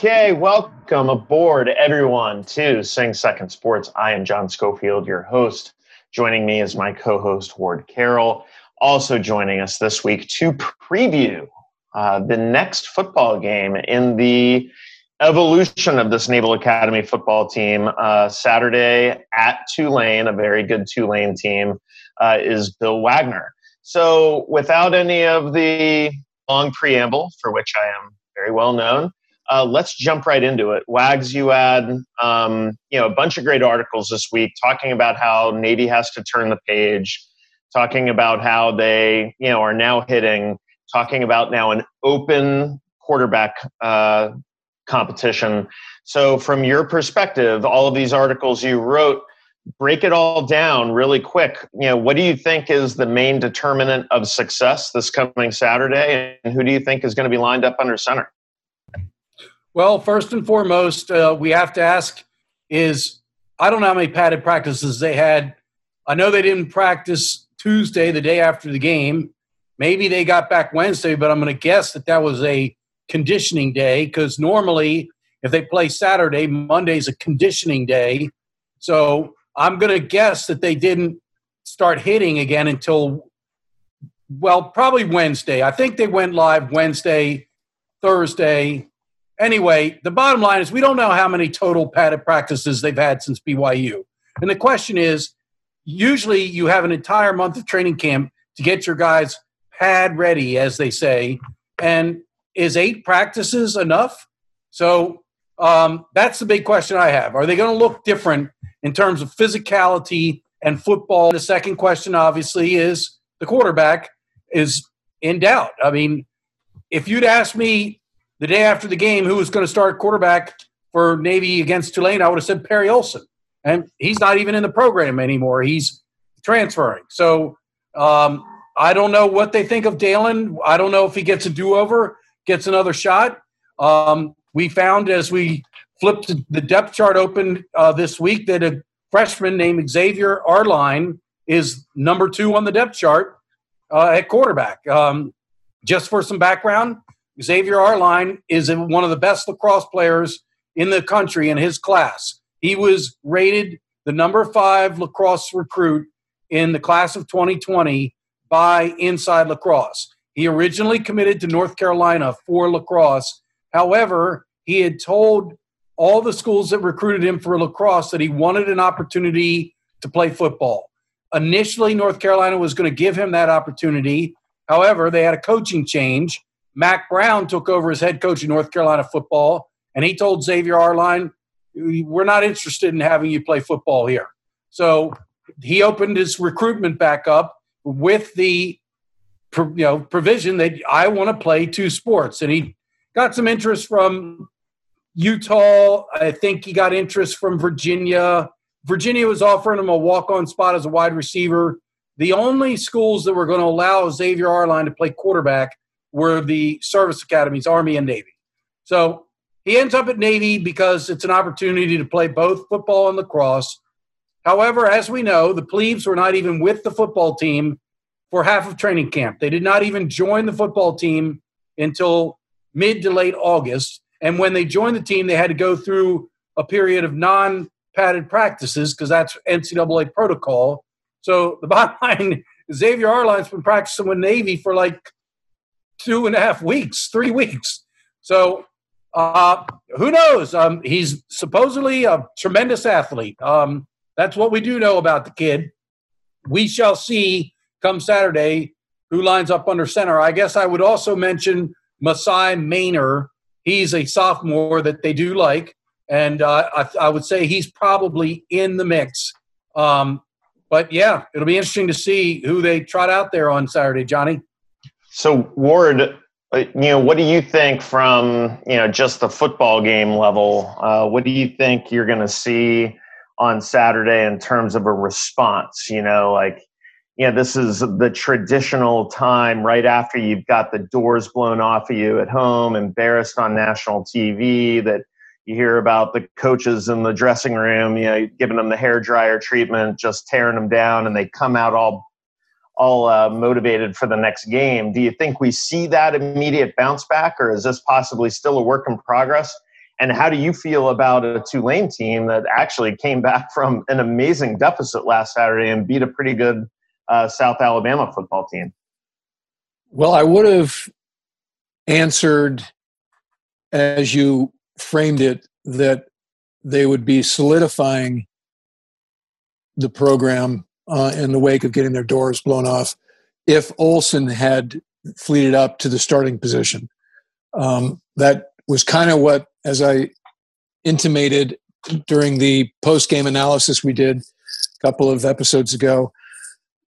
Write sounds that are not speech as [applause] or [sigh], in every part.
Okay, welcome aboard, everyone, to Sing Second Sports. I am John Schofield, your host. Joining me is my co host, Ward Carroll. Also joining us this week to preview uh, the next football game in the evolution of this Naval Academy football team. Uh, Saturday at Tulane, a very good Tulane team, uh, is Bill Wagner. So, without any of the long preamble, for which I am very well known, uh, let's jump right into it. Wags, you had um, you know a bunch of great articles this week talking about how Navy has to turn the page, talking about how they you know are now hitting, talking about now an open quarterback uh, competition. So, from your perspective, all of these articles you wrote, break it all down really quick. You know, what do you think is the main determinant of success this coming Saturday, and who do you think is going to be lined up under center? Well, first and foremost, uh, we have to ask is I don't know how many padded practices they had. I know they didn't practice Tuesday, the day after the game. Maybe they got back Wednesday, but I'm going to guess that that was a conditioning day because normally if they play Saturday, Monday's a conditioning day. So I'm going to guess that they didn't start hitting again until, well, probably Wednesday. I think they went live Wednesday, Thursday, Anyway, the bottom line is we don't know how many total padded practices they've had since BYU. And the question is usually you have an entire month of training camp to get your guys pad ready, as they say. And is eight practices enough? So um, that's the big question I have. Are they going to look different in terms of physicality and football? The second question, obviously, is the quarterback is in doubt. I mean, if you'd asked me the day after the game who was going to start quarterback for Navy against Tulane, I would have said Perry Olsen. And he's not even in the program anymore. He's transferring. So um, I don't know what they think of Dalen. I don't know if he gets a do over, gets another shot. Um, we found as we flipped the depth chart open uh, this week that a freshman named Xavier Arline is number two on the depth chart uh, at quarterback. Um, just for some background, Xavier Arline is one of the best lacrosse players in the country in his class. He was rated the number five lacrosse recruit in the class of 2020 by Inside Lacrosse. He originally committed to North Carolina for lacrosse. However, he had told all the schools that recruited him for lacrosse that he wanted an opportunity to play football. Initially, North Carolina was going to give him that opportunity. However, they had a coaching change Mack Brown took over as head coach of North Carolina football, and he told Xavier Arline, "We're not interested in having you play football here." So he opened his recruitment back up with the you know provision that I want to play two sports, and he got some interest from Utah. I think he got interest from Virginia. Virginia was offering him a walk-on spot as a wide receiver. The only schools that were going to allow Xavier Arline to play quarterback were the service academies, Army and Navy. So he ends up at Navy because it's an opportunity to play both football and lacrosse. However, as we know, the plebes were not even with the football team for half of training camp. They did not even join the football team until mid to late August. And when they joined the team, they had to go through a period of non padded practices because that's NCAA protocol. So the [laughs] bottom line Xavier Arline's been practicing with Navy for like two and a half weeks, three weeks. So uh, who knows? Um, he's supposedly a tremendous athlete. Um, that's what we do know about the kid. We shall see come Saturday who lines up under center. I guess I would also mention Maasai Maynor. He's a sophomore that they do like, and uh, I, I, would say he's probably in the mix. Um, but yeah, it'll be interesting to see who they trot out there on Saturday, Johnny. So Ward, you know, what do you think from you know just the football game level? Uh, what do you think you're going to see on Saturday in terms of a response? You know, like you know, this is the traditional time right after you've got the doors blown off of you at home, embarrassed on national TV, that you hear about the coaches in the dressing room, you know, giving them the hair dryer treatment, just tearing them down, and they come out all all uh, motivated for the next game. Do you think we see that immediate bounce back, or is this possibly still a work in progress? And how do you feel about a Tulane team that actually came back [laughs] from an amazing deficit last Saturday and beat a pretty good uh, South Alabama football team? Well, I would have answered as you framed it that they would be solidifying the program uh, in the wake of getting their doors blown off if Olsen had fleeted up to the starting position. Um, that was kind of what, as I intimated during the post game analysis we did a couple of episodes ago,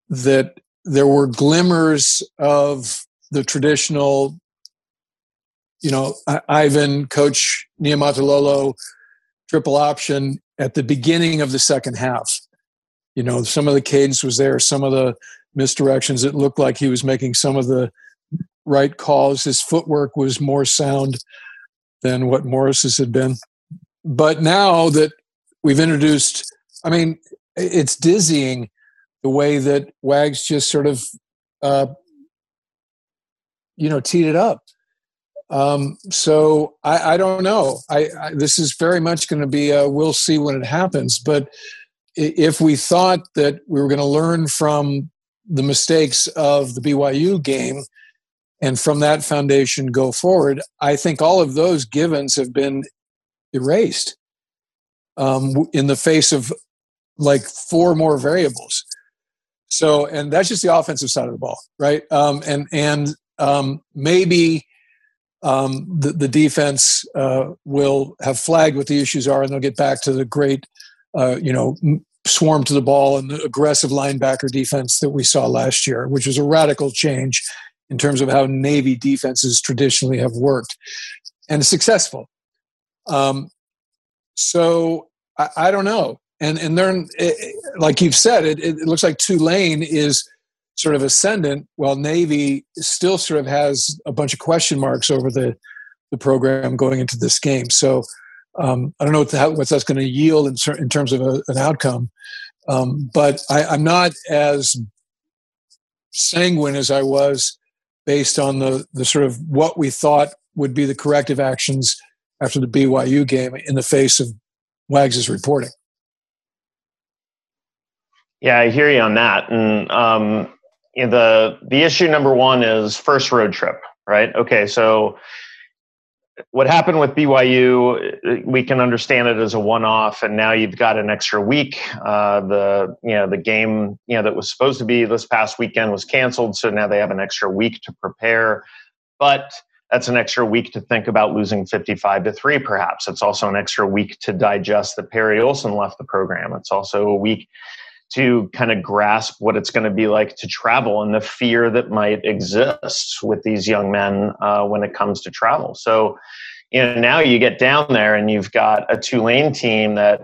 that there were glimmers of the traditional, you know, Ivan, Coach Niumatalolo triple option at the beginning of the second half. You know, some of the cadence was there, some of the misdirections. It looked like he was making some of the right calls. His footwork was more sound than what Morris's had been. But now that we've introduced, I mean, it's dizzying the way that Wags just sort of, uh, you know, teed it up. Um, so I, I, don't know. I, I, this is very much going to be a we'll see when it happens. But if we thought that we were going to learn from the mistakes of the BYU game and from that foundation go forward, I think all of those givens have been erased um, in the face of like four more variables. So, and that's just the offensive side of the ball, right? Um, and and um, maybe um, the, the defense uh, will have flagged what the issues are, and they'll get back to the great, uh, you know, swarm to the ball and the aggressive linebacker defense that we saw last year, which was a radical change in terms of how Navy defenses traditionally have worked and successful. Um, so I, I, don't know and and then like you've said it, it looks like tulane is sort of ascendant while navy still sort of has a bunch of question marks over the the program going into this game so um, i don't know what, the, what that's going to yield in, in terms of a, an outcome um, but I, i'm not as sanguine as i was based on the the sort of what we thought would be the corrective actions after the byu game in the face of wags's reporting yeah, I hear you on that. And um, you know, the the issue number one is first road trip, right? Okay, so what happened with BYU, we can understand it as a one-off, and now you've got an extra week. Uh, the you know the game you know that was supposed to be this past weekend was canceled, so now they have an extra week to prepare. But that's an extra week to think about losing 55 to 3 perhaps it's also an extra week to digest that perry olsen left the program it's also a week to kind of grasp what it's going to be like to travel and the fear that might exist with these young men uh, when it comes to travel. So, you know, now you get down there and you've got a Tulane team that,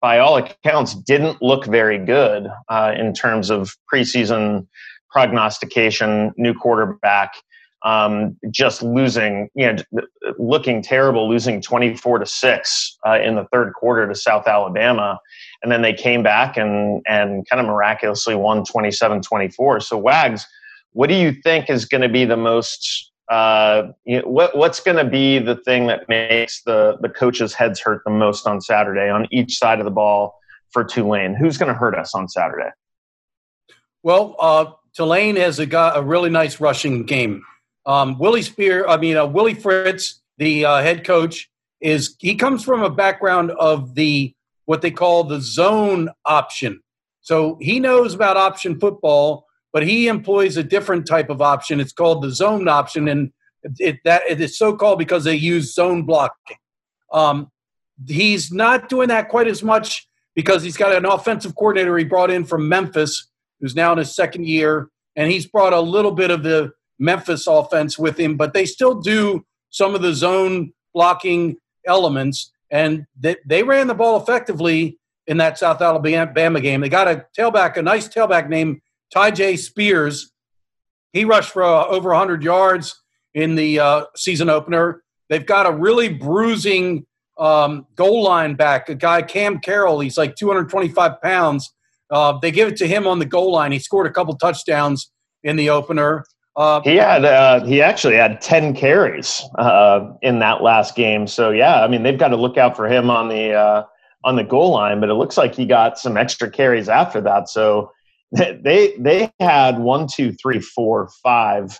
by all accounts, didn't look very good uh, in terms of preseason prognostication, new quarterback. Um, just losing, you know, looking terrible, losing 24 to 6 uh, in the third quarter to South Alabama and then they came back and and kind of miraculously won 27-24 so wags what do you think is going to be the most uh, you know, what, what's going to be the thing that makes the the coaches heads hurt the most on saturday on each side of the ball for tulane? Who's going to hurt us on saturday? Well uh, tulane has a, got a really nice rushing game. Um, willie spear i mean uh, willie fritz the uh, head coach is he comes from a background of the what they call the zone option. So he knows about option football, but he employs a different type of option. It's called the zone option, and it, that it is so called because they use zone blocking. Um, he's not doing that quite as much because he's got an offensive coordinator he brought in from Memphis, who's now in his second year, and he's brought a little bit of the Memphis offense with him, but they still do some of the zone blocking elements and they, they ran the ball effectively in that South Alabama game. They got a tailback, a nice tailback named Tyjae Spears, he rushed for uh, over 100 yards in the uh, season opener. They've got a really bruising um, goal line back, a guy, Cam Carroll. He's like 225 pounds. Uh, they give it to him on the goal line. He scored a couple touchdowns in the opener. Uh, he had uh, he actually had 10 carries uh, in that last game. So yeah, I mean they've got to look out for him on the uh, on the goal line. But it looks like he got some extra carries after that. So [laughs] they they had one, two, three, four, five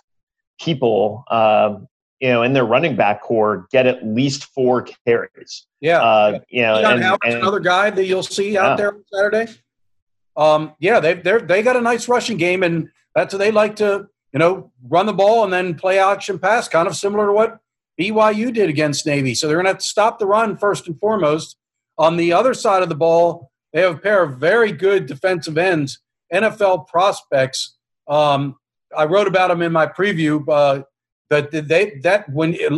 people, uh, you know, in their running back corps get at least four carries. Yeah, uh, you know, and, and, another guy that you'll see out yeah. there on Saturday. Um, yeah, they they they got a nice rushing game, and that's what they like to you know run the ball and then play action pass, kind of similar to what BYU did against Navy. So they're going to have to stop the run first and foremost. On the other side of the ball, they have a pair of very good defensive ends NFL prospects. Um, I wrote about them in my preview. Uh, that they that when it,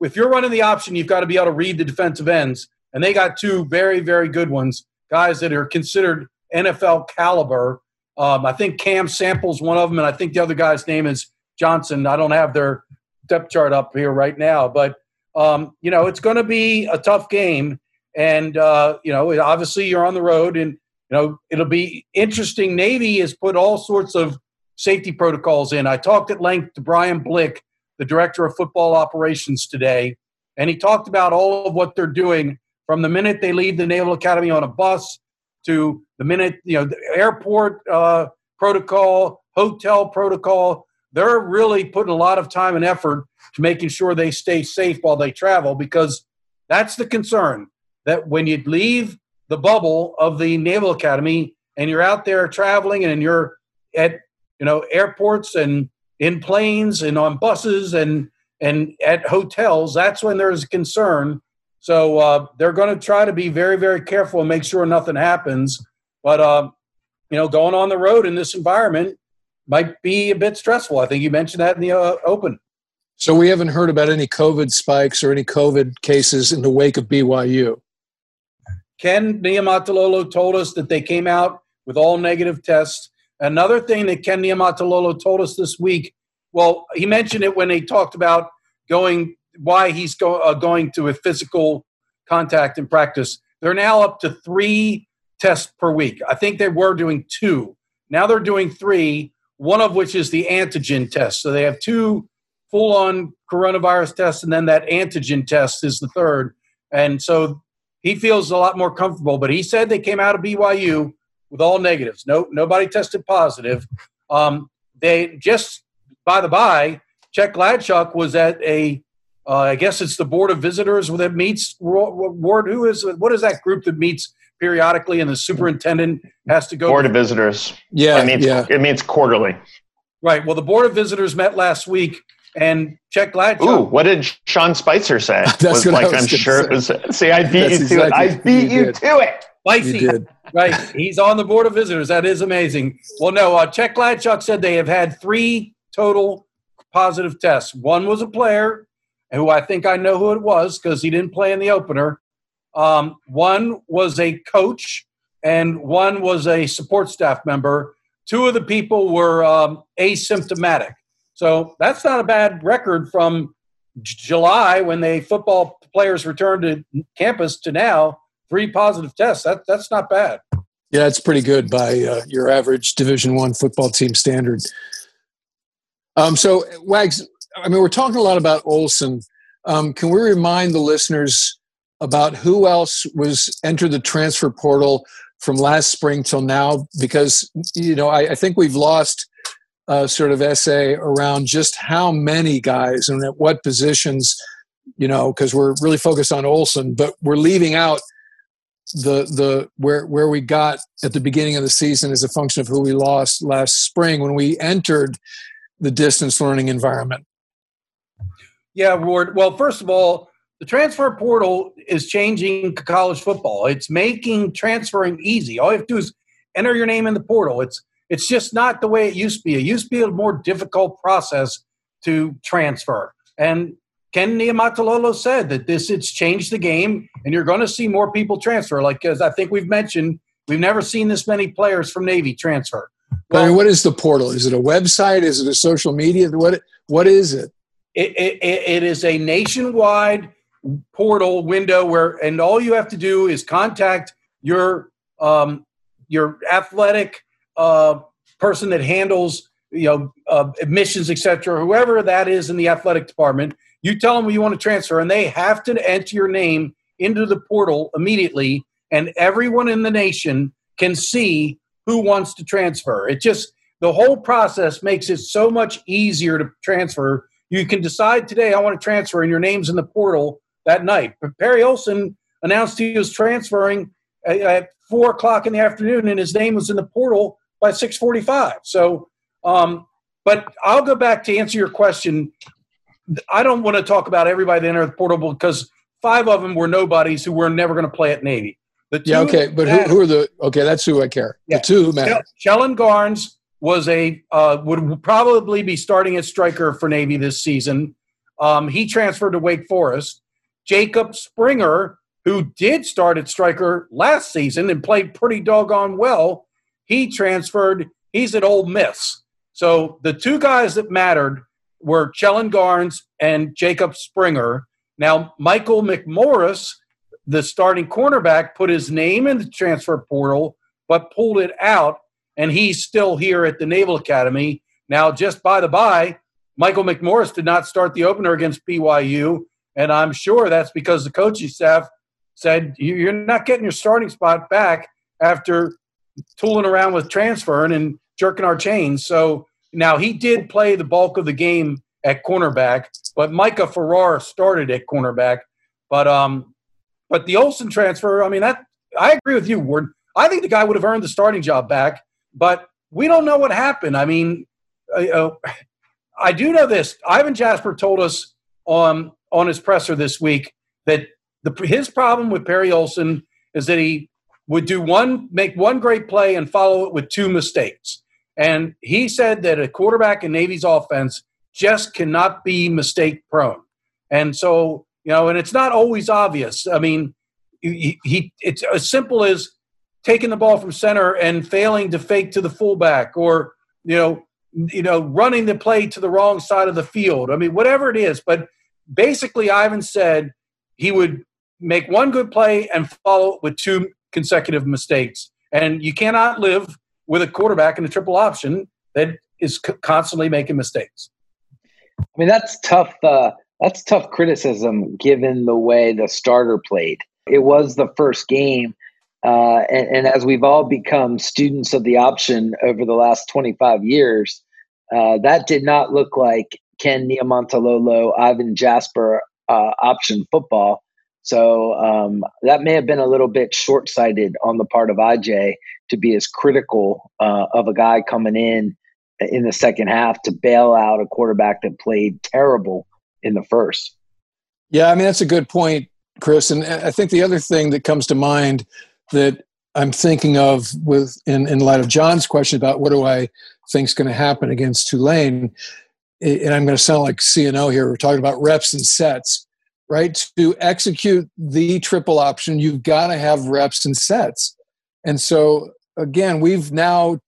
if you're running the option, you've got to be able to read the defensive ends, and they got two very very good ones, guys that are considered NFL caliber. Um, I think Cam Sample's one of them, and I think the other guy's name is Johnson. I don't have their depth chart up here right now, but um, you know it's going to be a tough game, and uh, you know obviously you're on the road, and you know, it'll be interesting. Navy has put all sorts of safety protocols in. I talked at length to Brian Blick, the director of football operations today, and he talked about all of what they're doing from the minute they leave the Naval Academy on a bus to the minute, you know, airport uh, protocol, hotel protocol. They're really putting a lot of time and effort to making sure they stay safe while they travel because that's the concern that when you leave the bubble of the Naval Academy and you're out there traveling and you're at you know airports and in planes and on buses and and at hotels, that's when there's concern. So uh, they're going to try to be very very careful and make sure nothing happens. But uh, you know, going on the road in this environment might be a bit stressful. I think you mentioned that in the uh, open. So we haven't heard about any COVID spikes or any COVID cases in the wake of BYU. Ken Niumatalolo told us that they came out with all negative tests. Another thing that Ken Niumatalolo told us this week, well, he mentioned it when he talked about going why he's go, uh, going to a physical contact in practice. They're now up to three tests per week. I think they were doing two. Now they're doing three, one of which is the antigen test. So they have two full on coronavirus tests, and then that antigen test is the third. And so he feels a lot more comfortable. But he said they came out of BYU with all negatives. No, nobody tested positive. Um, they just by the by, Chuck Gladchuk was at a, uh, I guess it's the board of visitors that meets. Ward, who is what is that group that meets periodically, and the superintendent has to go. Board of visitors. Yeah, it meets, yeah. It meets quarterly. Right. Well, the board of visitors met last week, and Chet Gladchuk. Ooh, what did Sean Spicer say? [laughs] That's was what like, I was I'm sure. say. It was, see, I beat That's you to exactly, it. I beat you, you to it. Spicy. You did. [laughs] Right. He's on the board of visitors. That is amazing. Well, no, uh, Chet Gladchuk said they have had three total positive tests. One was a player, who I think I know who it was because he didn't play in the opener. Um, one was a coach, and one was a support staff member. Two of the people were um, asymptomatic. So that's not a bad record from July when the football players returned to campus to now. Three positive tests. That that's not bad. Yeah, it's pretty good by uh, your average Division One football team standard. Um, so, Wags, I mean, we're talking a lot about Olsen. Um, can we remind the listeners about who else was entered the transfer portal from last spring till now? Because you know, I, I think we've lost uh, sort of essay around just how many guys and at what positions, you know, because we're really focused on Olsen, but we're leaving out the the where where we got at the beginning of the season as a function of who we lost last spring when we entered the distance learning environment. Yeah, Ward. Well, first of all, the transfer portal is changing college football. It's making transferring easy. All you have to do is enter your name in the portal. It's it's just not the way it used to be. It used to be a more difficult process to transfer. And Ken Niumatalolo said that this it's changed the game, and you're going to see more people transfer. Like as I think we've mentioned, we've never seen this many players from Navy transfer. Well, I mean, what is the portal? Is it a website? Is it a social media? What what is it? It, it, it is a nationwide portal window where, and all you have to do is contact your um, your athletic uh, person that handles you know uh, admissions, etc. Whoever that is in the athletic department, you tell them you want to transfer, and they have to enter your name into the portal immediately, and everyone in the nation can see who wants to transfer. It just the whole process makes it so much easier to transfer. You can decide today I want to transfer, and your name's in the portal that night. But Perry Olsen announced he was transferring at four o'clock in the afternoon, and his name was in the portal by six forty-five. So, um, but I'll go back to answer your question. I don't want to talk about everybody that entered the portal because five of them were nobodies who were never going to play at Navy. The yeah, okay, but who, who, are the okay? That's who I care. Yeah. The two who matter. Shellan Garnes was a uh, would probably be starting at striker for Navy this season. Um, he transferred to Wake Forest. Jacob Springer, who did start at striker last season and played pretty doggone well, he transferred. He's at Ole Miss. So the two guys that mattered were Shellan Garnes and Jacob Springer. Now Michael McMorris the starting cornerback put his name in the transfer portal, but pulled it out, and he's still here at the Naval Academy. Now, just by the by, Michael McMorris did not start the opener against BYU, and I'm sure that's because the coaching staff said you're not getting your starting spot back after tooling around with transferring and jerking our chains. So now he did play the bulk of the game at cornerback, but Micah Farrar started at cornerback. But um, but the Olsen transfer, I mean, that I agree with you, Ward. I think the guy would have earned the starting job back, but we don't know what happened. I mean, uh, I do know this. Ivan Jasper told us on on his presser this week that the, his problem with Perry Olsen is that he would do one, make one great play and follow it with two mistakes. And he said that a quarterback in Navy's offense just cannot be mistake prone. And so you know, and it's not always obvious. I mean, he, he it's as simple as taking the ball from center and failing to fake to the fullback, or you know, you know, running the play to the wrong side of the field. I mean, whatever it is. But basically, Ivan said he would make one good play and follow it with two consecutive mistakes. And you cannot live with a quarterback in a triple option that is constantly making mistakes. I mean, that's tough. Uh, that's tough criticism given the way the starter played. It was the first game. Uh, and, and, as we've all become students of the option over the last 25 years, uh, that did not look like Ken Niumatalolo, Ivan Jasper uh, option football. So um, that may have been a little bit short sighted on the part of IJ to be as critical uh, of a guy coming in in the second half to bail out a quarterback that played terrible in the first. Yeah, I mean that's a good point, Chris. And I think the other thing that comes to mind that I'm thinking of with in, in light of John's question about what do I think is going to happen against Tulane, and I'm going to sound like CNO here. We're talking about reps and sets, right? To execute the triple option, you've got to have reps and sets. And so again, we've now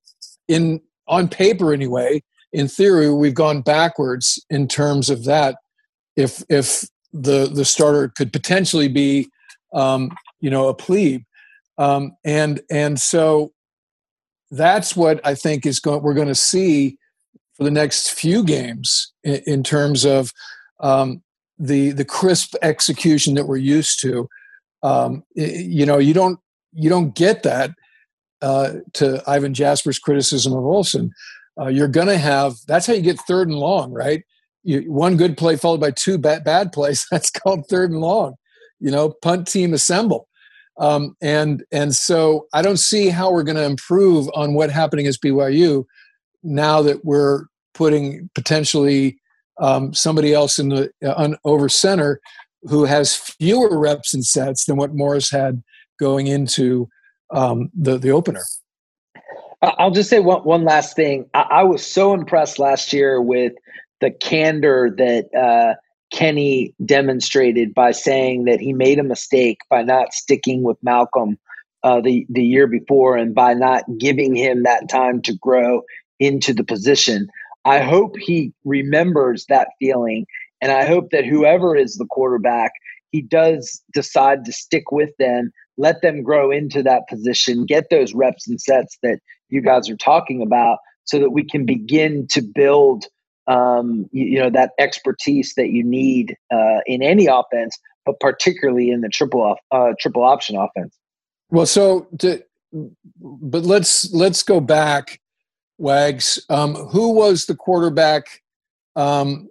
in on paper anyway, in theory, we've gone backwards in terms of that if if the the starter could potentially be um, you know a plebe um, and and so that's what I think is going we're going to see for the next few games in, in terms of um, the the crisp execution that we're used to. Um, you know, you don't you don't get that uh, to Ivan Jasper's criticism of Olsen. Uh, you're going to have that's how you get third and long, right? you, one good play followed by two bad, bad plays. [laughs] That's called third and long. You know, punt team assemble. Um, and and so I don't see how we're going to improve on what happening as BYU now that we're putting potentially um, somebody else in the uh, over center who has fewer reps and sets than what Morris had going into um, the the opener. I'll just say one one last thing. I, I was so impressed last year with the candor that uh, Kenny demonstrated by saying that he made a mistake by not sticking with Malcolm uh, the the year before, and by not giving him that time to grow into the position. I hope he remembers that feeling, and I hope that whoever is the quarterback, he does decide to stick with them, let them grow into that position, get those reps and sets that you guys are talking about, so that we can begin to build um, you, you, know that expertise that you need uh, in any offense, but particularly in the triple off, uh, triple option offense. Well, so to, but let's let's go back, Wags. Um, who was the quarterback um,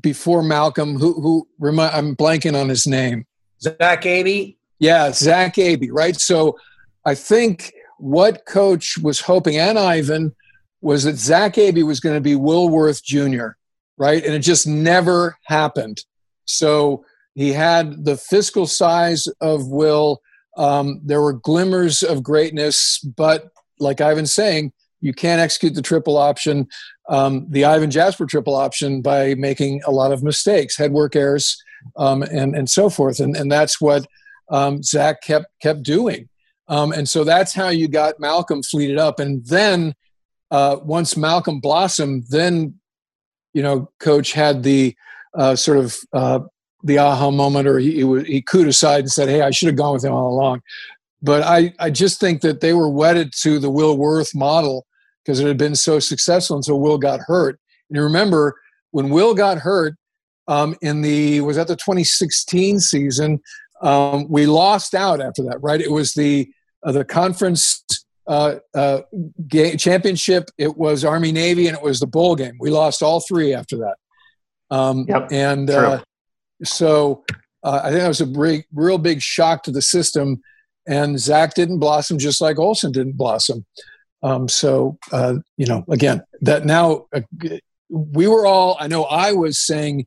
before Malcolm? Who who remind? I'm blanking on his name. Zach Abey. Yeah, Zach Abey. Right. So I think what coach was hoping, and Ivan was that Zach Abey was going to be Will Worth Jr., right? And it just never happened. So he had the fiscal size of Will. Um, there were glimmers of greatness, but like Ivan's saying, you can't execute the triple option, um, the Ivan Jasper triple option, by making a lot of mistakes, head work errors, um, and and so forth. And and that's what um, Zach kept kept doing. Um, and so that's how you got Malcolm fleeted up. And then uh, once Malcolm blossomed, then you know, Coach had the uh, sort of uh, the aha moment, or he he, he cooed aside and said, "Hey, I should have gone with him all along." But I I just think that they were wedded to the Will Worth model because it had been so successful until Will got hurt. And you remember when Will got hurt um, in the was that the 2016 season, um, we lost out after that, right? It was the uh, the conference uh, uh, championship, it was Army Navy, and it was the bowl game. We lost all three after that. Um, yep, and uh, so uh, I think that was a big, real big shock to the system. And Zach didn't blossom just like Olsen didn't blossom. Um, so uh, you know, again, that now uh, we were all. I know I was saying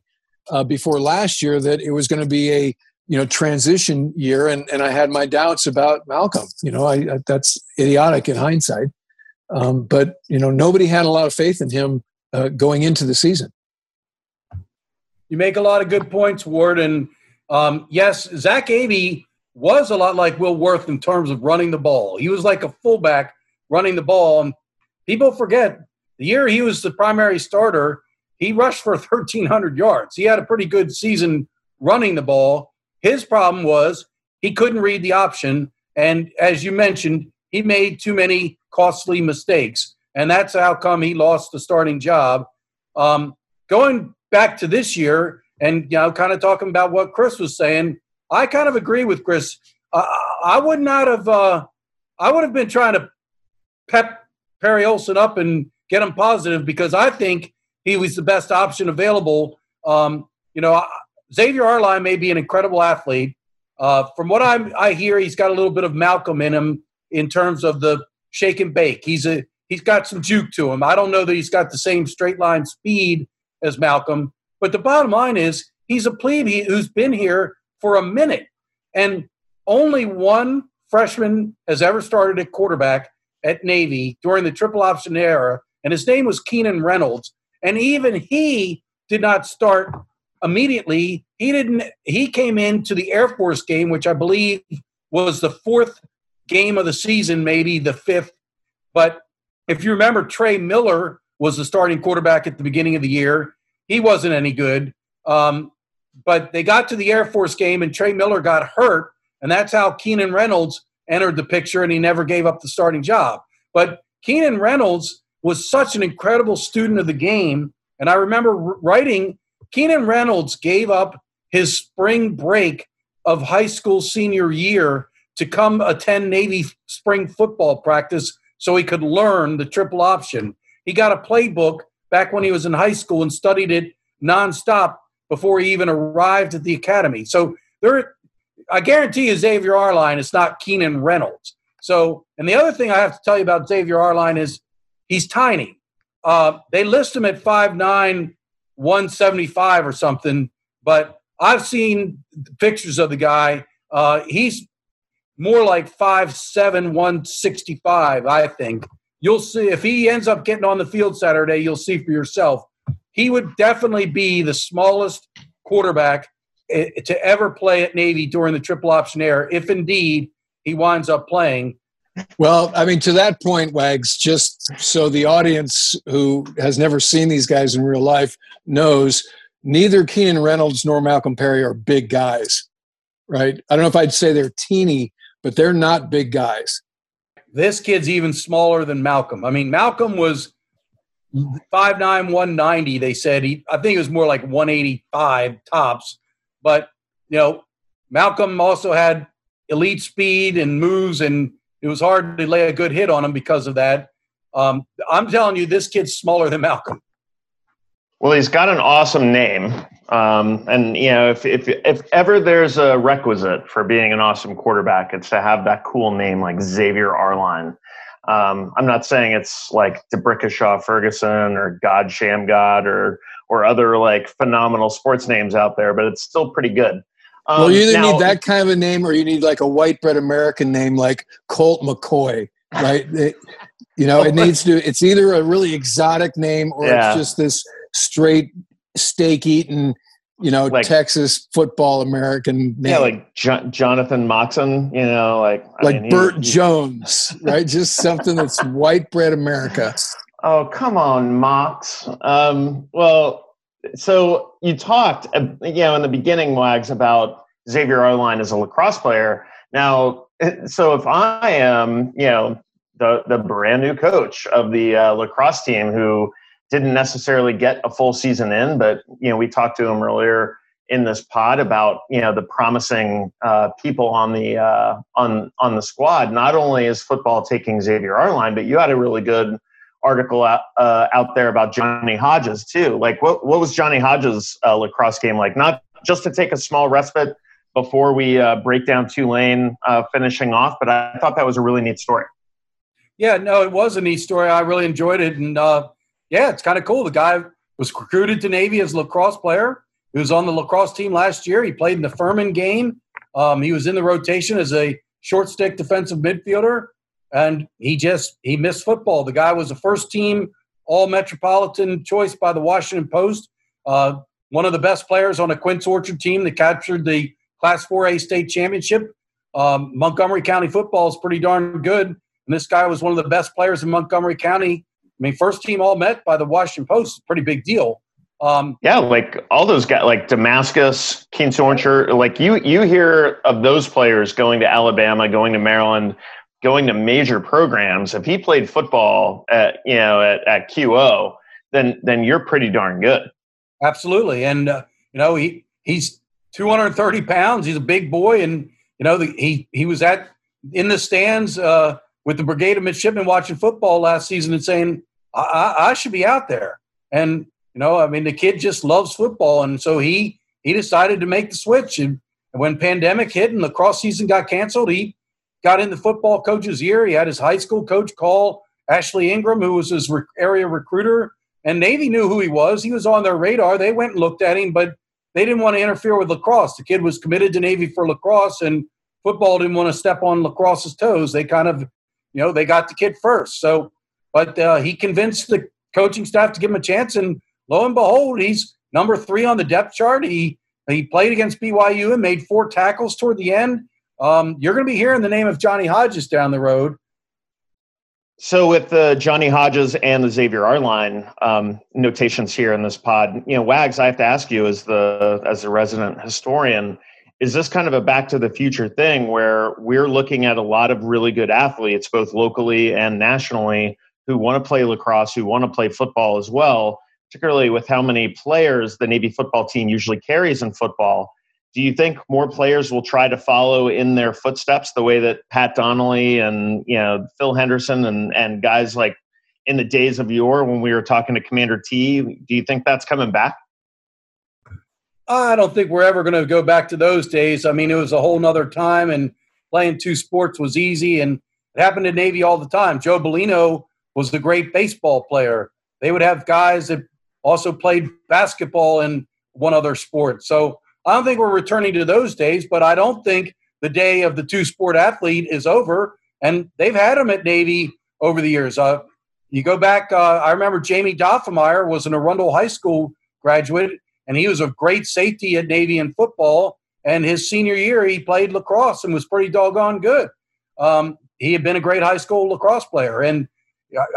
before last year that it was going to be a you know transition year and, and i had my doubts about malcolm. You know I, I that's idiotic in hindsight. Um, but you know nobody had a lot of faith in him uh, going into the season. You make a lot of good points ward and um, yes zach abey was a lot like will worth in terms of running the ball. He was like a fullback running the ball and people forget the year he was the primary starter he rushed for [laughs] 1300 yards. He had a pretty good season running the ball his problem was he couldn't read the option. And as you mentioned, he made too many costly mistakes. And that's how come he lost the starting job. Um, going back to this year and, you know, kind of talking about what Chris was saying, I kind of agree with Chris. Uh, I would not have, uh, I would have been trying to pep Perry Olsen up and get him positive because I think he was the best option available. Um, you know, Xavier Arline may be an incredible athlete. Uh, from what I'm, I hear, he's got a little bit of Malcolm in him in terms of the shake and bake. He's a he's got some juke to him. I don't know that he's got the same straight line speed as Malcolm, but the bottom line is he's a plebe who's been here for a minute, and only one freshman has ever started at quarterback at Navy during the triple option era, and his name was Keenan Reynolds, and even he did not start immediately he didn't he came into the air force game which i believe was the fourth game of the season maybe the fifth. But if you remember trey miller was the starting quarterback at the beginning of the year. He wasn't any good. Um, but they got to the air force game and trey miller got hurt and that's how keenan reynolds entered the picture and he never gave up the starting job. But keenan reynolds was such an incredible student of the game and i remember writing Keenan Reynolds gave up his spring break of high school senior year to come attend Navy spring football practice so he could learn the triple option. He got a playbook back when he was in high school and studied it nonstop before he even arrived at the academy. So there, I guarantee you, Xavier Arline is not Keenan Reynolds. So, and the other thing I have to tell you about Xavier Arline is he's tiny. Uh, they list him at five nine 175 or something. But I've seen pictures of the guy. Uh, he's more like five seven, 165, I think. You'll see if he ends up getting on the field Saturday, you'll see for yourself. He would definitely be the smallest quarterback eh, to ever play at Navy during the triple option era, if indeed he winds up playing. Well, I mean, to that point, Wags, just so the audience who has never seen these guys in real life knows, neither Keenan Reynolds nor Malcolm Perry are big guys, right? I don't know if I'd say they're teeny, but they're not big guys. This kid's even smaller than Malcolm. I mean, Malcolm was five nine one ninety. They said he. I think it was more like one eighty five tops. But you know, Malcolm also had elite speed and moves, and it was hard to lay a good hit on him because of that. Um, I'm telling you, this kid's smaller than Malcolm. Well, he's got an awesome name, um, and you know, if, if if ever there's a requisite for being an awesome quarterback, it's to have that cool name like Xavier Arline. Um, I'm not saying it's like D'Brickashaw Ferguson or God Shammgod or or other like phenomenal sports names out there, but it's still pretty good. Um, well, you either now, need that kind of a name or you need like a white bread American name like Colt McCoy, right? [laughs] it, you know, it needs to. It's either a really exotic name or yeah. it's just this straight steak eating you know, like, Texas football American name. Yeah, like jo- Jonathan Moxon, you know, like like mean, Burt Jones, right? Just [laughs] something that's white bread America. Oh, come on, Mox. Um, well, so you talked, uh, you know, in the beginning, Wags, about Xavier Arline as a lacrosse player. Now, [laughs] so if I am, you know, the the brand new coach of the uh, lacrosse team who didn't necessarily get a full season in, but you know we talked to him earlier in this pod about you know the promising uh, people on the uh, on on the squad. Not only is football taking Xavier Arline, but you had a really good article out, uh, out there about Johnny Hodges too. Like what what was Johnny Hodges' uh, lacrosse game like? Not just to take a small respite before we uh, break down Tulane uh, finishing off, but I thought that was a really neat story. Yeah, no, it was a neat story. I really enjoyed it, and yeah, it's kind of cool. The guy was recruited to Navy as a lacrosse player. He was on the lacrosse team last year. He played in the Furman game. Um, he was in the rotation as a short stick defensive midfielder, and he just he missed football. The guy was a first team All Metropolitan choice by the Washington Post. Uh, one of the best players on a Quince Orchard team that captured the Class 4A state championship. Um, Montgomery County football is pretty darn good, and this guy was one of the best players in Montgomery County I mean, first team all met by the Washington Post, pretty big deal. Um, yeah, like all those guys, like Damascus, Quince Orchard, like you, you hear of those players going to Alabama, going to Maryland, going to major programs. If he played football at, you know, at, at QO, then, then you're pretty darn good. Absolutely. And, uh, you know, he, he's 230 pounds. He's a big boy. And, you know, the, he, he was at, in the stands, uh, with the Brigade of Midshipmen watching football last season and saying, I, I, I should be out there. And, you know, I mean, the kid just loves football. And so he, he decided to make the switch. And when pandemic hit and lacrosse season got canceled, he got in the football coach's ear. He had his high school coach call Ashley Ingram, who was his area recruiter. And Navy knew who he was. He was on their radar. They went and looked at him, but they didn't want to interfere with lacrosse. The kid was committed to Navy for lacrosse, and football didn't want to step on lacrosse's toes. They kind of you know, they got the kid first. So, but uh, he convinced the coaching staff to give him a chance, and lo and behold, he's number three on the depth chart. He he played against BYU and made four tackles toward the end. Um, you're going to be hearing the name of Johnny Hodges down the road. So, with the Johnny Hodges and the Xavier Arline um, notations here in this pod, you know, Wags, I have to ask you as the as a resident historian, is this kind of a back to the future thing where we're looking at a lot of really good athletes, both locally and nationally, who want to play lacrosse, who want to play football as well, particularly with how many players the Navy football team usually carries in football. Do you think more players will try to follow in their footsteps the way that Pat Donnelly and you know Phil Henderson and, and guys like in the days of yore when we were talking to Commander T? Do you think that's coming back? I don't think we're ever going to go back to those days. I mean, it was a whole nother time, and playing two sports was easy, and it happened in Navy all the time. Joe Bellino was a great baseball player. They would have guys that also played basketball and one other sport. So I don't think we're returning to those days, but I don't think the day of the two sport athlete is over. And they've had them at Navy over the years. Uh, you go back, uh, I remember Jamie Doffmeyer was an Arundel High School graduate and he was a great safety at Navy in football. And his senior year, he played lacrosse and was pretty doggone good. um, he had been a great high school lacrosse player. And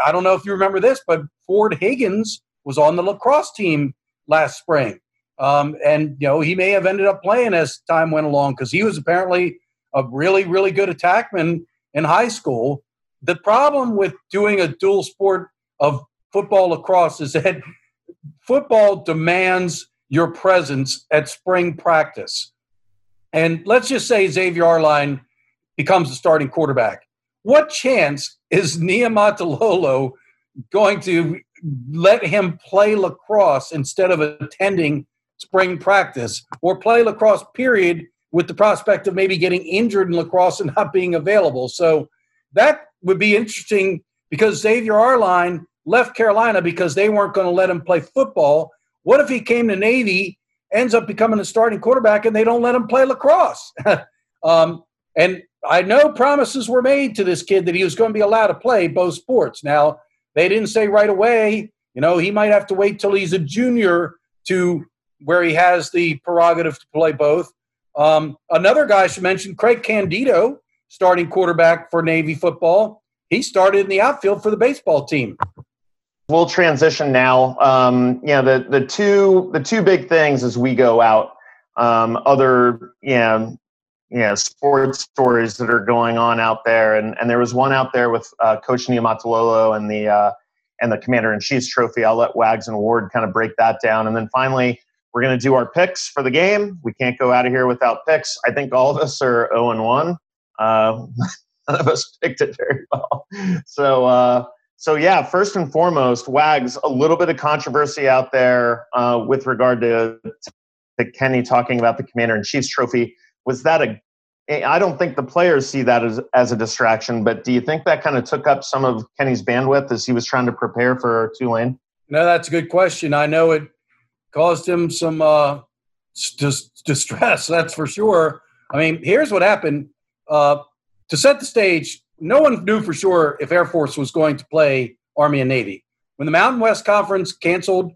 I don't know if you remember this, but Ford Higgins was on the lacrosse team last spring. Um, and, you know, he may have ended up playing as time went along because he was apparently a really, really good attackman in high school. The problem with doing a dual sport of football lacrosse is that football demands your presence at spring practice. And let's just say Xavier Arline becomes the starting quarterback. What chance is Niumatalolo going to let him play lacrosse instead of attending spring practice or play lacrosse period with the prospect of maybe getting injured in lacrosse and not being available. So that would be interesting because Xavier Arline left Carolina because they weren't going to let him play football. What if he came to Navy, ends up becoming a starting quarterback, and they don't let him play lacrosse? [laughs] um, and I know promises were made to this kid that he was going to be allowed to play both sports. Now, they didn't say right away, you know, he might have to wait till he's a junior to where he has the prerogative to play both. Um, another guy I should mention, Craig Candido, starting quarterback for Navy football. He started in the outfield for the baseball team. We'll transition now. Um, know the the two the two big things as we go out. Um, other yeah yeah sports stories that are going on out there, and and there was one out there with uh, Coach Niumatalolo and the uh, and the Commander in Chief's trophy. I'll let Wags and Ward kind of break that down, and then finally we're going to do our picks for the game. We can't go out of here without picks. I think all of us are 0 and 1. Uh, [laughs] none of us picked it very well. So, uh, so yeah, first and foremost, Wags, a little bit of controversy out there uh, with regard to, to Kenny talking about the Commander in Chief's trophy. Was that a I don't think the players see that as, as a distraction, but do you think that kind of took up some of Kenny's bandwidth as he was trying to prepare for Tulane? No, that's a good question. I know it caused him some uh, st- distress. [laughs] That's for sure. I mean, here's what happened. Uh, to set the stage, no one knew for sure if Air Force was going to play Army and Navy. When the Mountain West Conference canceled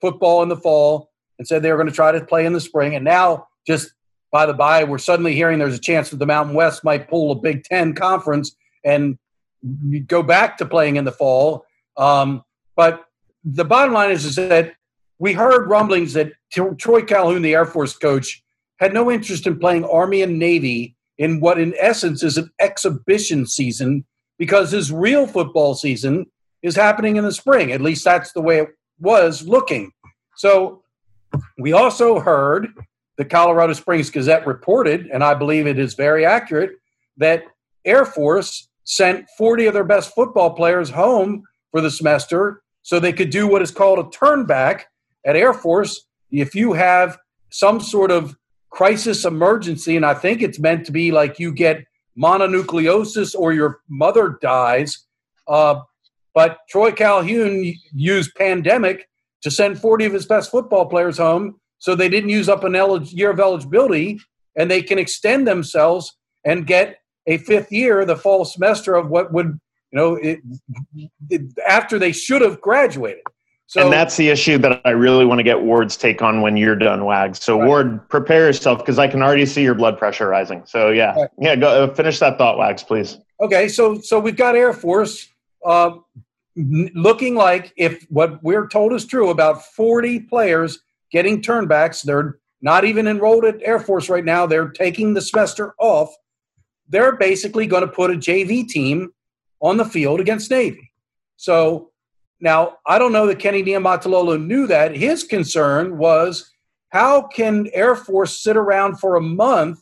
football in the fall and said they were going to try to play in the spring, and now just by the by, we're suddenly hearing there's a chance that the Mountain West might pull a Big Ten conference and go back to playing in the fall. Um, but the bottom line is, is that we heard rumblings that Troy Calhoun, the Air Force coach, had no interest in playing Army and Navy in what, in essence, is an exhibition season because his real football season is happening in the spring. At least that's the way it was looking. So we also heard the Colorado Springs Gazette reported, and I believe it is very accurate, that Air Force sent 40 of their best football players home for the semester so they could do what is called a turnback at Air Force, if you have some sort of crisis emergency, and I think it's meant to be like you get mononucleosis or your mother dies. Uh, but Troy Calhoun used pandemic to send 40 of his best football players home so they didn't use up an elig- year of eligibility and they can extend themselves and get a fifth year, the fall semester of what would, you know, it, it, after they should have graduated. So, and that's the issue that I really want to get Ward's take on when you're done, Wags. So right. Ward, prepare yourself because I can already see your blood pressure rising. So yeah, right. yeah, go uh, finish that thought, Wags, please. Okay, so so we've got Air Force uh, looking like if what we're told is true about 40 players getting turnbacks. They're not even enrolled at Air Force right now. They're taking the semester off. They're basically going to put a JV team on the field against Navy. So now, I don't know that Kenny Niumatalolo knew that. His concern was how can Air Force sit around for a month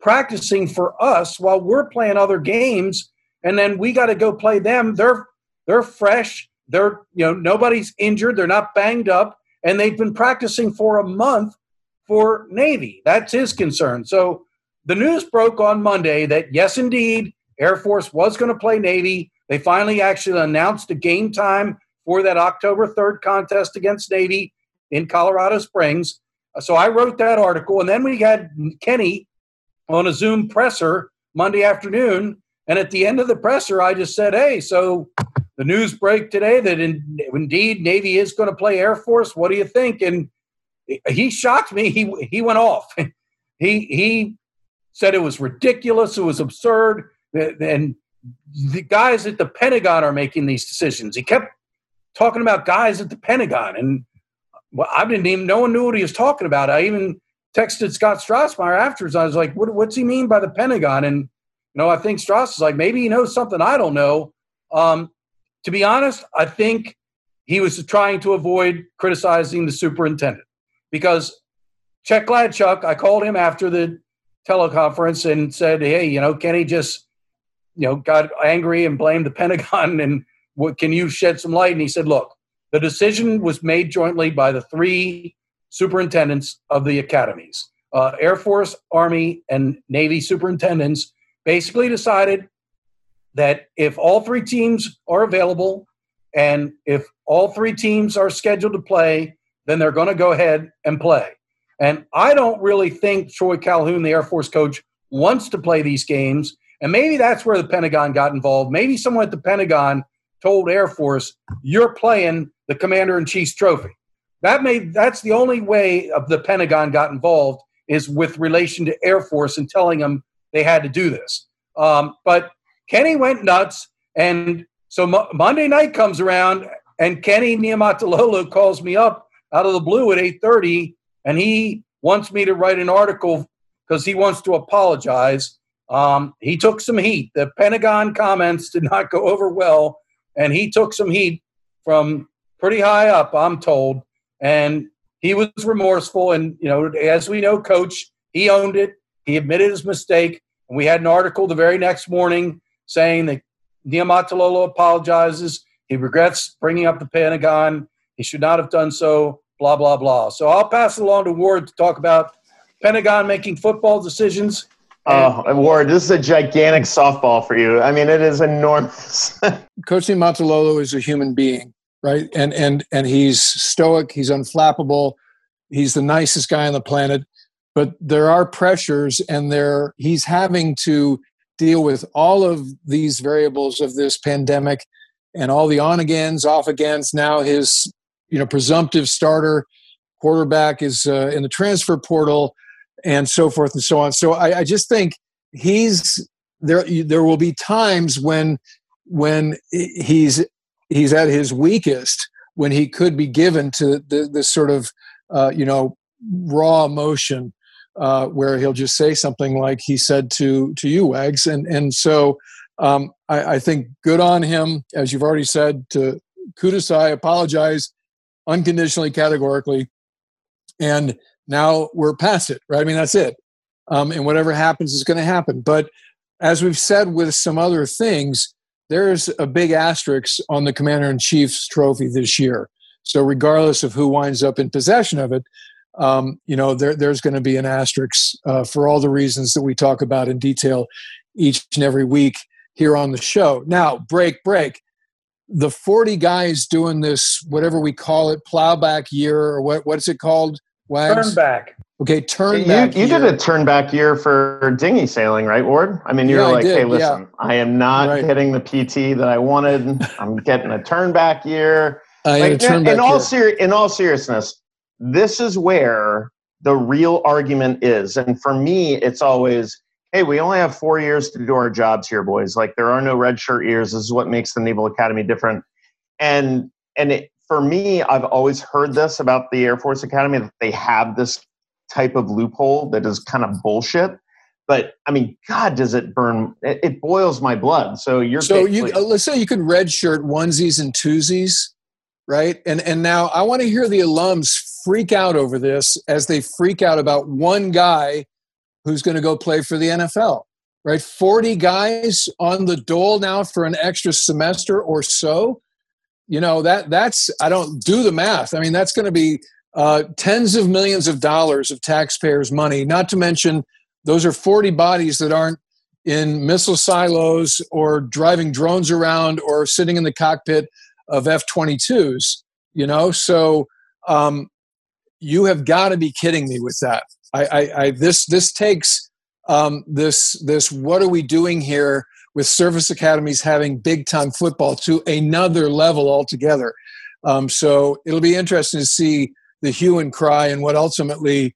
practicing for us while we're playing other games and then we got to go play them. They're they're fresh. They're you know nobody's injured. They're not banged up, and they've been practicing for a month for Navy. That's his concern. So the news broke on Monday that yes, indeed, Air Force was going to play Navy. They finally actually announced a game time for that October 3rd contest against Navy in Colorado Springs. So I wrote that article, and then we had Kenny on a Zoom presser Monday afternoon. And at the end of the presser, I just said, Hey, so the news break today that in, indeed Navy is going to play Air Force. What do you think? And he shocked me. He, he went off. [laughs] he, he said it was ridiculous. It was absurd. and the guys at the Pentagon are making these decisions. He kept talking about guys at the Pentagon, and well, I didn't even no one knew what he was talking about. I even texted Scott Strasemeier afterwards. I was like, what, "What's he mean by the Pentagon?" And you know, I think Strauss is like, maybe he knows something I don't know. Um, to be honest, I think he was trying to avoid criticizing the superintendent because Chuck Gladchuk, I called him after the teleconference and said, "Hey, you know, Kenny just, you know, got angry and blamed the Pentagon, and what can you shed some light?" And he said, "Look, the decision was made jointly by the three superintendents of the academies, uh, Air Force, Army, and Navy superintendents. Basically, decided that if all three teams are available and if all three teams are scheduled to play, then they're going to go ahead and play." And I don't really think Troy Calhoun, the Air Force coach, wants to play these games. And maybe that's where the Pentagon got involved. Maybe someone at the Pentagon told Air Force, "You're playing the Commander in Chief's trophy." That made that's the only way of the Pentagon got involved is with relation to Air Force and telling them they had to do this. Um, but Kenny went nuts, and so Mo- Monday night comes around, and Kenny Niumatalolo calls me up out of the blue at eight thirty and he wants me to write an article because he wants to apologize. Um, he took some heat. The Pentagon comments did not go over well, and he took some heat from pretty high up, I'm told. And he was remorseful. And, you know, as we know, coach, he owned it. He admitted his mistake. And we had an article the very next morning saying that Niumatalolo apologizes. He regrets bringing up the Pentagon. He should not have done so blah, blah, blah. So I'll pass it along to Ward to talk about Pentagon making football decisions. Oh, Ward, this is a gigantic softball for you. I mean, it is enormous. [laughs] Coach Niumatalolo is a human being, right? And and and he's stoic. He's unflappable. He's the nicest guy on the planet. But there are pressures, and there he's having to deal with all of these variables of this pandemic and all the on agains, off agains. Now his you know presumptive starter quarterback is uh, in the transfer portal and so forth and so on. So I, I, just think he's there there will be times when when he's he's at his weakest when he could be given to the, this sort of uh, you know raw emotion uh, where he'll just say something like he said to to you wags. And and so um, I, I, think good on him as you've already said to kudos I apologize unconditionally, categorically, and now we're past it, right? I mean, that's it. Um, and whatever happens is going to happen. But as we've said with some other things, there's a big asterisk on the Commander in Chief's trophy this year. So, regardless of who winds up in possession of it, um, you know, there, there's going to be an asterisk uh, for all the reasons that we talk about in detail each and every week here on the show. Now, break, break the 40 guys doing this, whatever we call it, plowback year, or what, what's it called? Wags? Turn back. Okay, turn you, back. You, did a turn back year for dinghy sailing, right, Ward? I mean, you yeah, were like, hey, listen, yeah. I am not right. getting the PT that I wanted. I'm getting a turn back year. I like, in, in all ser- in all seriousness, this is where the real argument is. And for me, it's always hey, we only have four years to do our jobs here, boys. Like there are no red shirt years. This is what makes the Naval Academy different. And and it, for me, I've always heard this about the Air Force Academy that they have this type of loophole that is kind of bullshit. But I mean, God, does it burn? It, it boils my blood. So you're so you uh, let's say you could redshirt onesies and twosies, right? And and now I want to hear the alums freak out over this as they freak out about one guy who's going to go play for the NFL, right? 40 guys on the dole now for an extra semester or so. You know, that that's, I don't do the math. I mean, that's going to be uh, tens of millions of dollars of taxpayers' money, not to mention those are 40 bodies that aren't in missile silos or driving drones around or sitting in the cockpit of F 22s, you know? So, um, you have got to be kidding me with that. I, I, I this this takes um, this this what are we doing here with service academies having big time football to another level altogether. Um, so it'll be interesting to see the hue and cry and what ultimately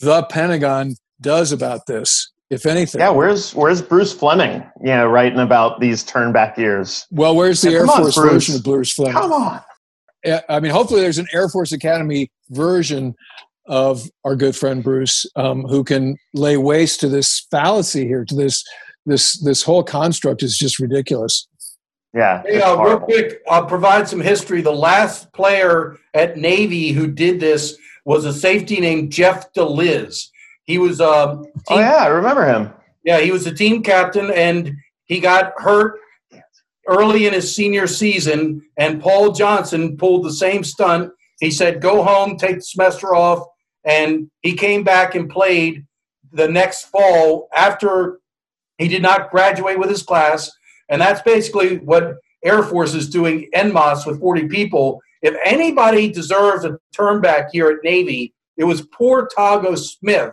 the Pentagon does about this. if anything. Yeah, where's where's Bruce Fleming? Yeah, writing about these turnback years. Well, where's the Yeah, Air on, Force Bruce. version of Bruce Fleming? Come on. I mean, hopefully there's an Air Force Academy version of our good friend Bruce, um, who can lay waste to this fallacy here, to this this this whole construct is just ridiculous. Yeah. Hey, uh, real quick, I'll provide some history. The last player at Navy who did this was a safety named Jeff DeLiz. He was um, team, Oh yeah, I remember him. yeah, he was a team captain, and he got hurt early in his senior season. And Paul Johnson pulled the same stunt. He said, "Go home, take the semester off," and he came back and played the next fall after he did not graduate with his class. And that's basically what Air Force is doing en masse with 40 people. If anybody deserves a turn back here at Navy, it was poor Tago Smith,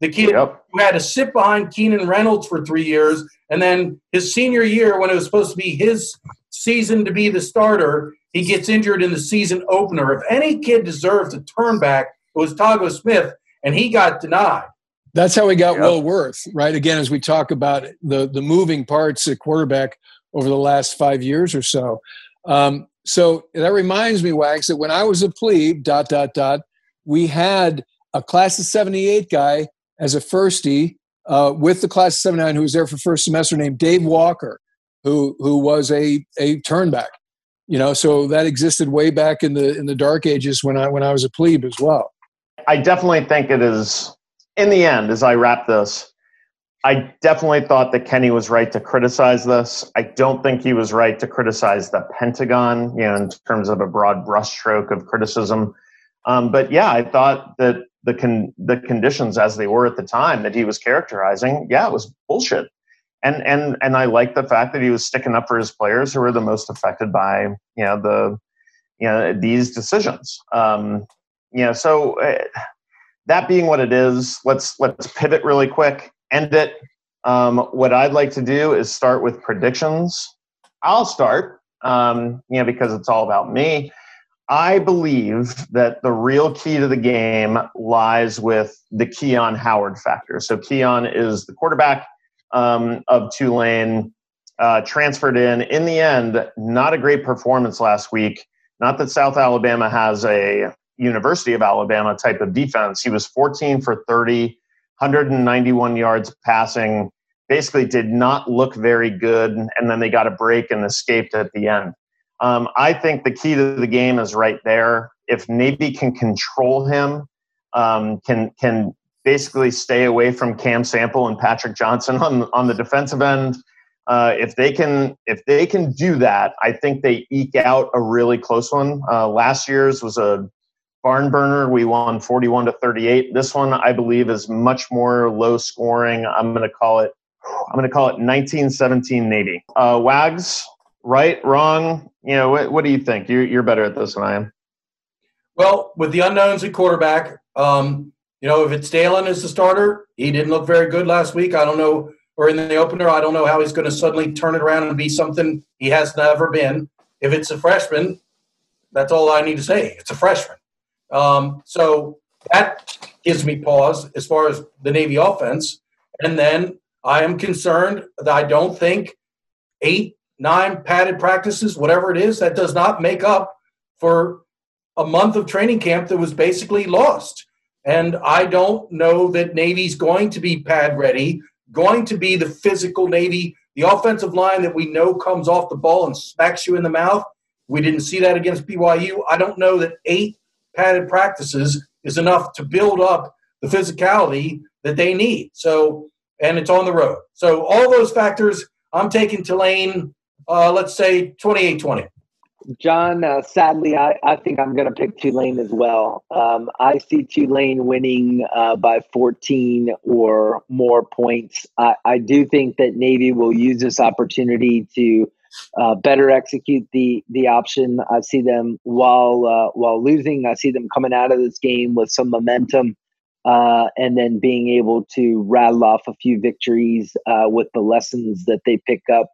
the kid Yep. who had to sit behind Keenan Reynolds for three years. And then his senior year, when it was supposed to be his season to be the starter, he gets injured in the season opener. If any kid deserves a turn back, it was Tago Smith, and he got denied. That's how we got Yep. Will Worth, right? Again, as we talk about the the moving parts at quarterback over the last five years or so. Um, so that reminds me, Wags, that when I was a plebe, dot dot dot, we had a class of '78 guy as a firstie uh, with the class of '79 who was there for first semester, named Dave Walker, who who was a a turnback. You know, so that existed way back in the in the dark ages when I when I was a plebe as well. I definitely think it is, in the end, as I wrap this, I definitely thought that Kenny was right to criticize this. I don't think he was right to criticize the Pentagon, you know, in terms of a broad brushstroke of criticism. Um, but yeah, I thought that the con- the conditions as they were at the time that he was characterizing, yeah, it was bullshit. And and and I like the fact that he was sticking up for his players who were the most affected by you know the you know these decisions. Um, you know, so uh, that being what it is, let's let's pivot really quick, end it. Um, what I'd like to do is start with predictions. I'll start, um, you know, because it's all about me. I believe that the real key to the game lies with the Keon Howard factor. So Keon is the quarterback um, of Tulane, uh, transferred in. In the end, not a great performance last week. Not that South Alabama has a University of Alabama type of defense. He was 14 for 30, 191 yards passing. Basically, did not look very good, and then they got a break and escaped at the end. Um, I think the key to the game is right there. If Navy can control him, um, can can basically stay away from Cam Sample and Patrick Johnson on on the defensive end. Uh, if they can if they can do that, I think they eke out a really close one. Uh, last year's was a barn burner. We won 41 to 38. This one, I believe, is much more low scoring. I'm going to call it. I'm going to call it 1917 Navy. Uh, Wags, right, wrong? You know, what, what do you think? You're, you're better at this than I am. Well, with the unknowns at quarterback, um, you know, if it's Dalen as the starter, he didn't look very good last week. I don't know, or in the opener, I don't know how he's going to suddenly turn it around and be something he has never been. If it's a freshman, that's all I need to say. It's a freshman. Um, so that gives me pause as far as the Navy offense. And then I am concerned that I don't think eight, nine padded practices, whatever it is, that does not make up for a month of training camp that was basically lost. And I don't know that Navy's going to be pad ready, going to be the physical Navy, the offensive line that we know comes off the ball and smacks you in the mouth. We didn't see that against BYU. I don't know that eight padded practices is enough to build up the physicality that they need. So, and it's on the road. So, all those factors, I'm taking Tulane, uh, let's say 28 20. John, uh, sadly, I, I think I'm going to pick Tulane as well. Um, I see Tulane winning uh, by 14 or more points. I, I do think that Navy will use this opportunity to uh, better execute the the option. I see them while uh, while losing. I see them coming out of this game with some momentum. Uh, and then being able to rattle off a few victories uh, with the lessons that they pick up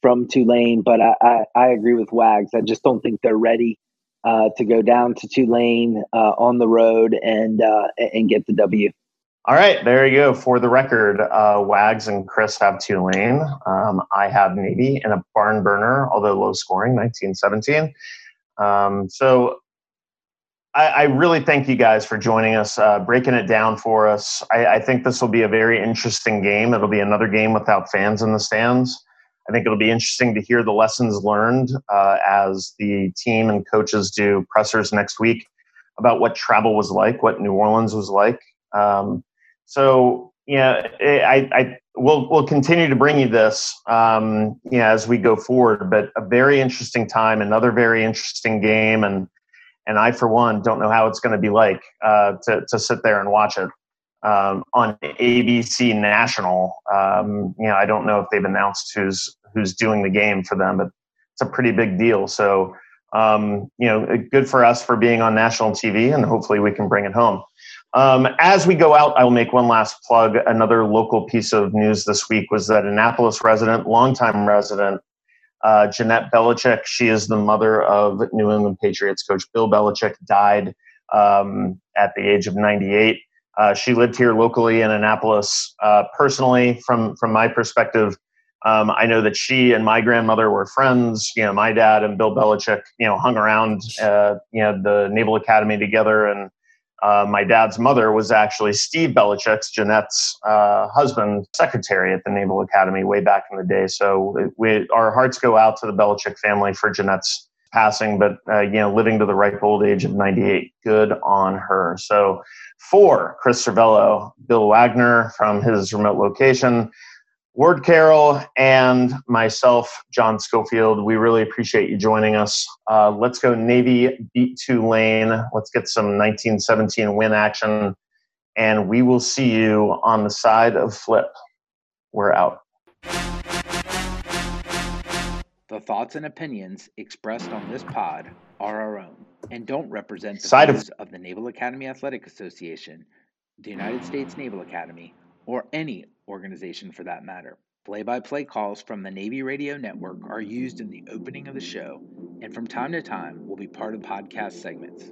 from Tulane, but I, I, I, agree with Wags. I just don't think they're ready uh, to go down to Tulane uh, on the road and and get the W. All right, there you go. For the record, uh, Wags and Chris have Tulane. Um, I have Navy in a barn burner, although low scoring, 1917. Um, so I, I, really thank you guys for joining us, uh, breaking it down for us. I, I think this will be a very interesting game. It'll be another game without fans in the stands. I think it'll be interesting to hear the lessons learned uh, as the team and coaches do pressers next week about what travel was like, what New Orleans was like. Um, so yeah, I, I will we'll continue to bring you this um, yeah as we go forward. But a very interesting time, another very interesting game, and and I for one don't know how it's going to be like uh, to to sit there and watch it um, on ABC National. Um, you know, I don't know if they've announced who's who's doing the game for them, but it's a pretty big deal. So um, you know, good for us for being on national TV, and hopefully we can bring it home. Um, as we go out, I will make one last plug. Another local piece of news this week was that Annapolis resident, longtime resident, uh, Jeanette Belichick, she is the mother of New England Patriots coach Bill Belichick, died um, at the age of 98. Uh, she lived here locally in Annapolis. Uh, personally, from from my perspective, um, I know that she and my grandmother were friends. You know, my dad and Bill Belichick, you know, hung around, uh, you know, the Naval Academy together, and uh, my dad's mother was actually Steve Belichick's, Jeanette's uh, husband, secretary at the Naval Academy way back in the day. So we, our hearts go out to the Belichick family for Jeanette's passing, but uh, you know, living to the ripe old age of 98. Good on her. So for Chris Cervello, Bill Wagner from his remote location, Ward Carroll and myself, John Schofield, we really appreciate you joining us. Uh, let's go Navy beat Tulane. Let's get some 1917 win action. And we will see you on the side of flip. We're out. The thoughts and opinions expressed on this pod are our own and don't represent the side views of, of the Naval Academy Athletic Association, the United States Naval Academy, or any organization for that matter. Play by play calls from the Navy Radio Network are used in the opening of the show and from time to time will be part of podcast segments.